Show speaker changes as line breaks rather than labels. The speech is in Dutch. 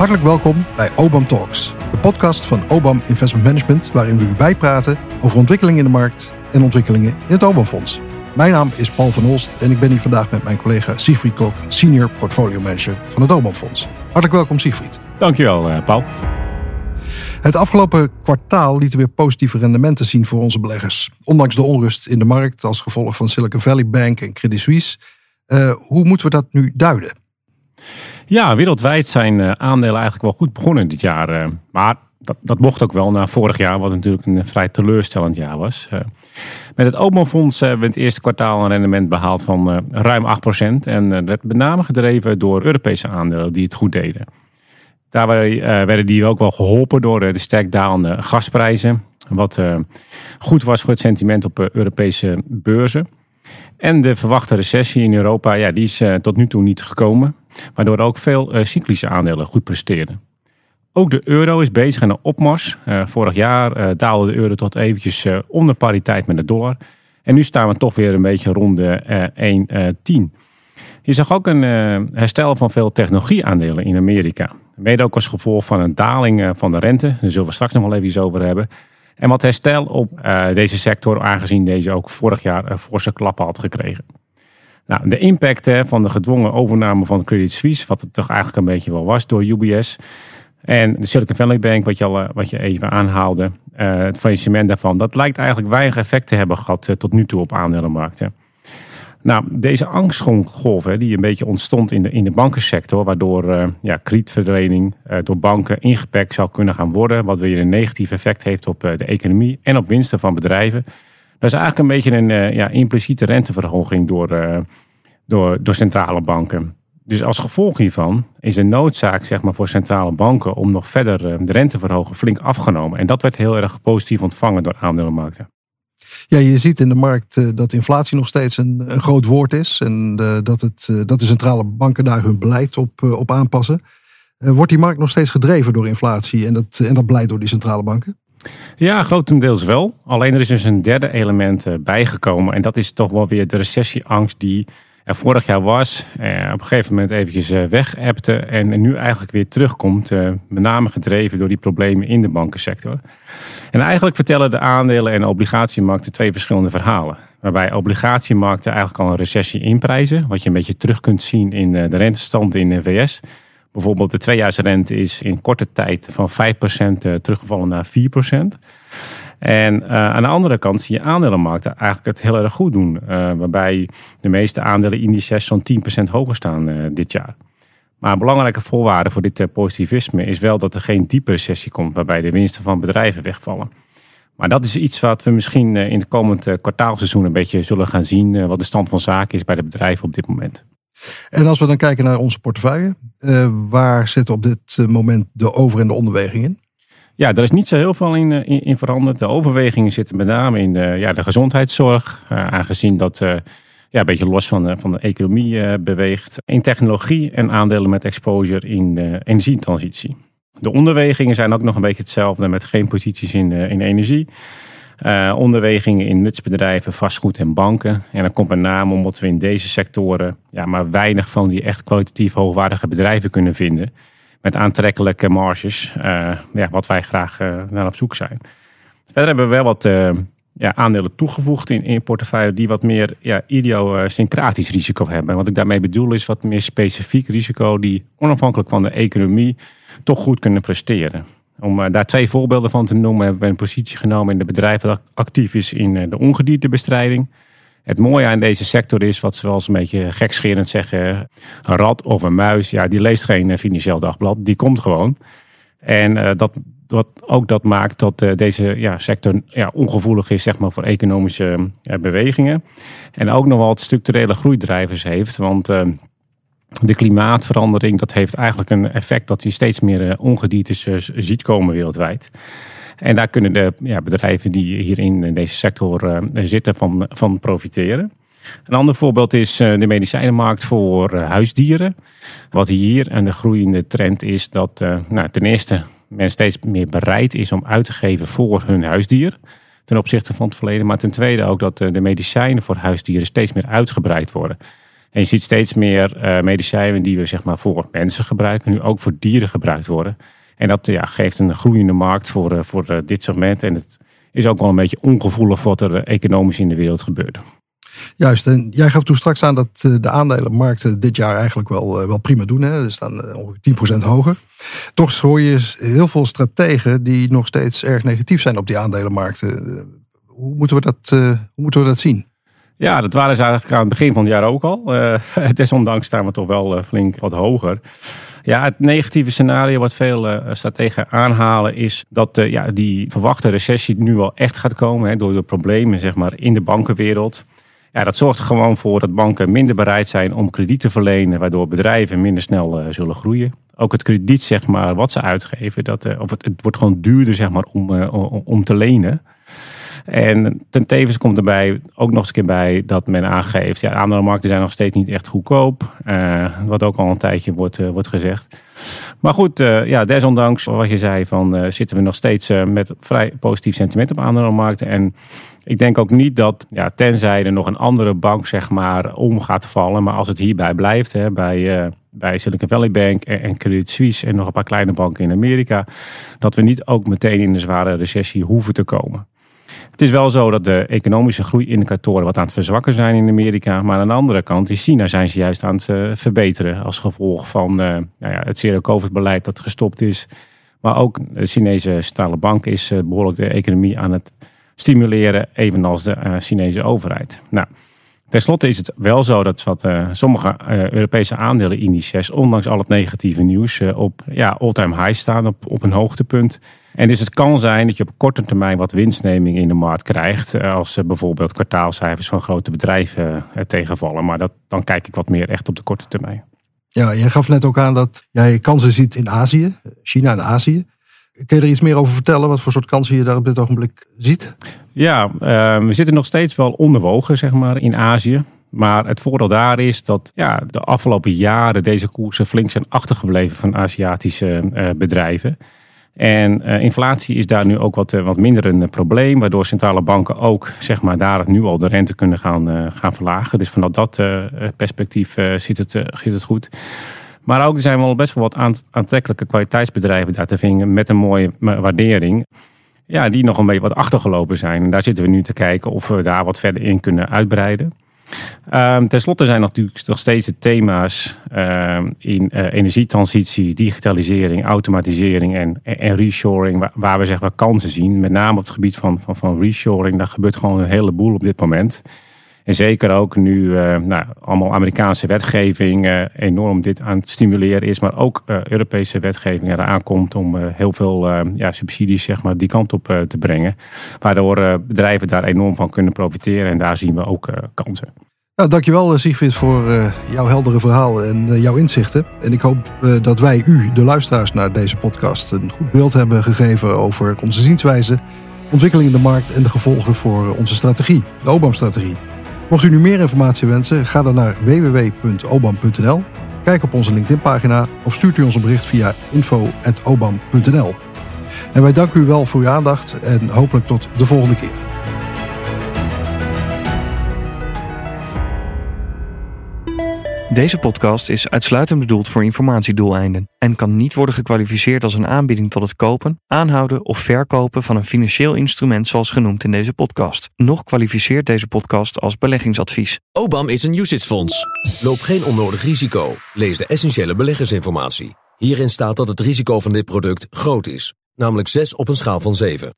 Hartelijk welkom bij OBAM Talks, de podcast van OBAM Investment Management, waarin we u bijpraten over ontwikkelingen in de markt en ontwikkelingen in het OBAM Fonds. Mijn naam is Paul van Olst en ik ben hier vandaag met mijn collega Siegfried Kok, Senior Portfolio Manager van het OBAM Fonds. Hartelijk welkom Siegfried.
Dankjewel eh, Paul.
Het afgelopen kwartaal lieten weer positieve rendementen zien voor onze beleggers. Ondanks de onrust in de markt als gevolg van Silicon Valley Bank en Credit Suisse. Uh, hoe moeten we dat nu duiden?
Ja, wereldwijd zijn eh, aandelen eigenlijk wel goed begonnen dit jaar. Eh, maar dat, dat mocht ook wel na vorig jaar, wat natuurlijk een vrij teleurstellend jaar was. Met het Openfonds hebben we het eerste kwartaal een rendement behaald van ruim 8%. En dat werd met name gedreven door Europese aandelen die het goed deden. Daarbij werden die ook wel geholpen door de sterk dalende gasprijzen. Wat goed was voor het sentiment op Europese beurzen. En de verwachte recessie in Europa, ja, die is tot nu toe niet gekomen. Waardoor ook veel uh, cyclische aandelen goed presteerden. Ook de euro is bezig aan een opmars. Uh, vorig jaar daalde de euro tot eventjes onder pariteit met de dollar. En nu staan we toch weer een beetje rond de 1,10. Je zag ook een herstel van veel technologieaandelen in Amerika. Mede ook als gevolg van een daling van de rente. Daar zullen we straks nog wel even iets over hebben. En wat herstel op deze sector, aangezien deze ook vorig jaar forse klappen had gekregen. Nou, de impact van de gedwongen overname van Credit Suisse, wat het toch eigenlijk een beetje wel was door UBS. En de Silicon Valley Bank, wat je, eh, wat je even aanhaalde, het faillissement daarvan, dat lijkt eigenlijk weinig effect te hebben gehad tot nu toe op aandelenmarkten. Nou, deze angstgolf hè, die een beetje ontstond in de, in de bankensector, waardoor uh, ja, kredietverlening door banken ingepakt zou kunnen gaan worden, wat weer een negatief effect heeft op de economie en op winsten van bedrijven. Dat is eigenlijk een beetje een ja, impliciete renteverhoging door, door, door centrale banken. Dus als gevolg hiervan is de noodzaak zeg maar, voor centrale banken om nog verder de rente te verhogen flink afgenomen. En dat werd heel erg positief ontvangen door aandelenmarkten.
Ja, je ziet in de markt dat inflatie nog steeds een, een groot woord is. En dat, het, dat de centrale banken daar hun beleid op, op aanpassen. Wordt die markt nog steeds gedreven door inflatie en dat, en dat beleid door die centrale banken?
Ja, grotendeels wel. Alleen er is dus een derde element eh, bijgekomen. En dat is toch wel weer de recessieangst die er vorig jaar was. Eh, op een gegeven moment eventjes eh, wegappte. En nu eigenlijk weer terugkomt. met name gedreven door die problemen in de bankensector. En eigenlijk vertellen de aandelen- en obligatiemarkten twee verschillende verhalen. Waarbij obligatiemarkten eigenlijk al een recessie inprijzen. Wat je een beetje terug kunt zien in de rentestand in de VS. Bijvoorbeeld de tweejaarsrente is in korte tijd van 5% eh, teruggevallen naar 4%. En uh, aan de andere kant zie je aandelenmarkten eigenlijk het heel erg goed doen. Uh, waarbij de meeste aandelenindices zo'n 10% hoger staan uh, dit jaar. Maar een belangrijke voorwaarde voor dit positivisme is wel dat er geen diepe recessie komt. Waarbij de winsten van bedrijven wegvallen. Maar dat is iets wat we misschien in het komend kwartaalseizoen een beetje zullen gaan zien. wat de stand van zaken is bij de bedrijven op dit moment.
En als we dan kijken naar onze portefeuille, waar zitten op dit eh, moment de over- en de onderweging in?
Ja, er is niet zo heel veel in, eh, in, in veranderd. De overwegingen zitten met name in de, ja, de gezondheidszorg, uh, aangezien dat ja, een beetje los van de, van de economie beweegt. In technologie en aandelen met exposure in de energietransitie. De onderwegingen zijn ook nog een beetje hetzelfde met geen posities in, in energie. Onderwegingen in nutsbedrijven, vastgoed en banken. En dat komt met name omdat we in deze sectoren ja, maar weinig van die echt kwalitatief hoogwaardige bedrijven kunnen vinden. Met aantrekkelijke marges, uh, ja, wat wij graag uh, naar op zoek zijn. Verder hebben we wel wat ja, aandelen toegevoegd in, in portefeuille die wat meer ja, idiosyncratisch risico hebben. Wat ik daarmee bedoel is wat meer specifiek risico die onafhankelijk van de economie toch goed kunnen presteren. Om eh, daar twee voorbeelden van te noemen, hebben we een positie genomen in de bedrijf dat actief is in eh, de ongediertebestrijding. Het mooie aan deze sector is, wat ze wel eens een beetje gekscherend zeggen, een rat of een muis, ja, die leest geen eh, financieel dagblad, die komt gewoon. En dat, wat ook dat maakt dat deze ja, sector ja, ongevoelig is zeg maar, voor economische bewegingen. En ook nog wel wat structurele groeidrijvers heeft. Want de klimaatverandering, dat heeft eigenlijk een effect dat je steeds meer eh, ongediertes eh, ziet komen wereldwijd. En daar kunnen de ja, bedrijven die hierin in deze sector uh, zitten van, van profiteren. Een ander voorbeeld is de medicijnenmarkt voor huisdieren. Wat hier en de groeiende trend is dat nou, ten eerste men steeds meer bereid is om uit te geven voor hun huisdier. Ten opzichte van het verleden. Maar ten tweede ook dat de medicijnen voor huisdieren steeds meer uitgebreid worden. En je ziet steeds meer uh, medicijnen die we zeg maar, voor mensen gebruiken, nu ook voor dieren gebruikt worden. En dat ja, geeft een groeiende markt voor, uh, voor uh, dit segment. En het is ook wel een beetje ongevoelig wat er economisch in de wereld gebeurt.
Juist, en jij gaf toen straks aan dat de aandelenmarkten dit jaar eigenlijk wel, wel prima doen. Hè? Ze staan ongeveer 10% hoger. Toch hoor je heel veel strategen die nog steeds erg negatief zijn op die aandelenmarkten. Hoe moeten we dat, hoe moeten we dat zien?
Ja, dat waren ze eigenlijk aan het begin van het jaar ook al. Uh, desondanks staan we toch wel uh, flink wat hoger. Ja, het negatieve scenario wat veel uh, strategen aanhalen is dat ja, die verwachte recessie nu wel echt gaat komen hè, door de problemen zeg maar, in de bankenwereld. Ja, dat zorgt gewoon voor dat banken minder bereid zijn om krediet te verlenen, waardoor bedrijven minder snel zullen groeien. Ook het krediet zeg maar, wat ze uitgeven, dat, of het, het wordt gewoon duurder zeg maar, om, om te lenen. En ten tevens komt erbij ook nog eens een keer bij dat men aangeeft, ja, aandelenmarkten zijn nog steeds niet echt goedkoop. Uh, wat ook al een tijdje wordt, uh, wordt gezegd. Maar goed, uh, ja, desondanks wat je zei, van, zitten we nog steeds met vrij positief sentiment op aandelenmarkten. En ik denk ook niet dat, ja, tenzij er nog een andere bank zeg maar om gaat vallen. Maar als het hierbij blijft, hè, bij bij Silicon Valley Bank en Credit Suisse en nog een paar kleine banken in Amerika, dat we niet ook meteen in een zware recessie hoeven te komen. Het is wel zo dat de economische groeiindicatoren wat aan het verzwakken zijn in Amerika. Maar aan de andere kant, in China zijn ze juist aan het uh, verbeteren. Als gevolg van uh, nou ja, het zero-covid-beleid dat gestopt is. Maar ook de Chinese centrale bank is uh, behoorlijk de economie aan het stimuleren. Evenals de Chinese overheid. Nou, Ten slotte is het wel zo dat wat, uh, sommige uh, Europese aandelenindices, ondanks al het negatieve nieuws, uh, op ja, all-time high staan, op, op een hoogtepunt. En dus het kan zijn dat je op korte termijn wat winstneming in de markt krijgt. Als bijvoorbeeld kwartaalcijfers van grote bedrijven tegenvallen. Maar dat, dan kijk ik wat meer echt op de korte termijn.
Ja, jij gaf net ook aan dat jij kansen ziet in Azië, China en Azië. Kun je er iets meer over vertellen? Wat voor soort kansen je daar op dit ogenblik ziet?
Ja, uh, we zitten nog steeds wel onderwogen zeg maar, in Azië. Maar het voordeel daar is dat ja, de afgelopen jaren deze koersen flink zijn achtergebleven van Aziatische uh, bedrijven. En uh, inflatie is daar nu ook wat, wat minder een probleem, waardoor centrale banken ook zeg maar, daar nu al de rente kunnen gaan, gaan verlagen. Dus vanuit dat perspectief ziet, het, het goed. Maar ook er zijn wel best wel wat aantrekkelijke kwaliteitsbedrijven daar te vinden met een mooie waardering. Ja, die nog een beetje wat achtergelopen zijn. En daar zitten we nu te kijken of we daar wat verder in kunnen uitbreiden. Um, Ten slotte zijn natuurlijk nog steeds de thema's um, in uh, energietransitie, digitalisering, automatisering en, en reshoring, waar, waar, we zeg maar kansen zien. Met name op het gebied van, van, van reshoring, daar gebeurt gewoon een heleboel op dit moment. En zeker ook nu uh, nou, allemaal Amerikaanse wetgeving uh, enorm dit aan het stimuleren is. Maar ook uh, Europese wetgeving eraan komt om heel veel ja, subsidies zeg maar, die kant op te brengen. Waardoor bedrijven daar enorm van kunnen profiteren. En daar zien we ook kansen.
Nou, dankjewel Siegfried voor jouw heldere verhaal en jouw inzichten. En ik hoop dat wij u, de luisteraars naar deze podcast, een goed beeld hebben gegeven over onze zienswijze, ontwikkeling in de markt en de gevolgen voor onze strategie, de OBAM-strategie. Mocht u nu meer informatie wensen, ga dan naar www.obam.nl. Kijk op onze LinkedIn-pagina of stuurt u ons een bericht via info.obam.nl. En wij danken u wel voor uw aandacht en hopelijk tot de volgende keer.
Deze podcast is uitsluitend bedoeld voor informatiedoeleinden en kan niet worden gekwalificeerd als een aanbieding tot het kopen, aanhouden of verkopen van een financieel instrument zoals genoemd in deze podcast. Nog kwalificeert deze podcast als beleggingsadvies.
OBAM is een UCITS-fonds. Loop geen onnodig risico. Lees de essentiële beleggersinformatie. Hierin staat dat het risico van dit product groot is, namelijk 6 op een schaal van 7.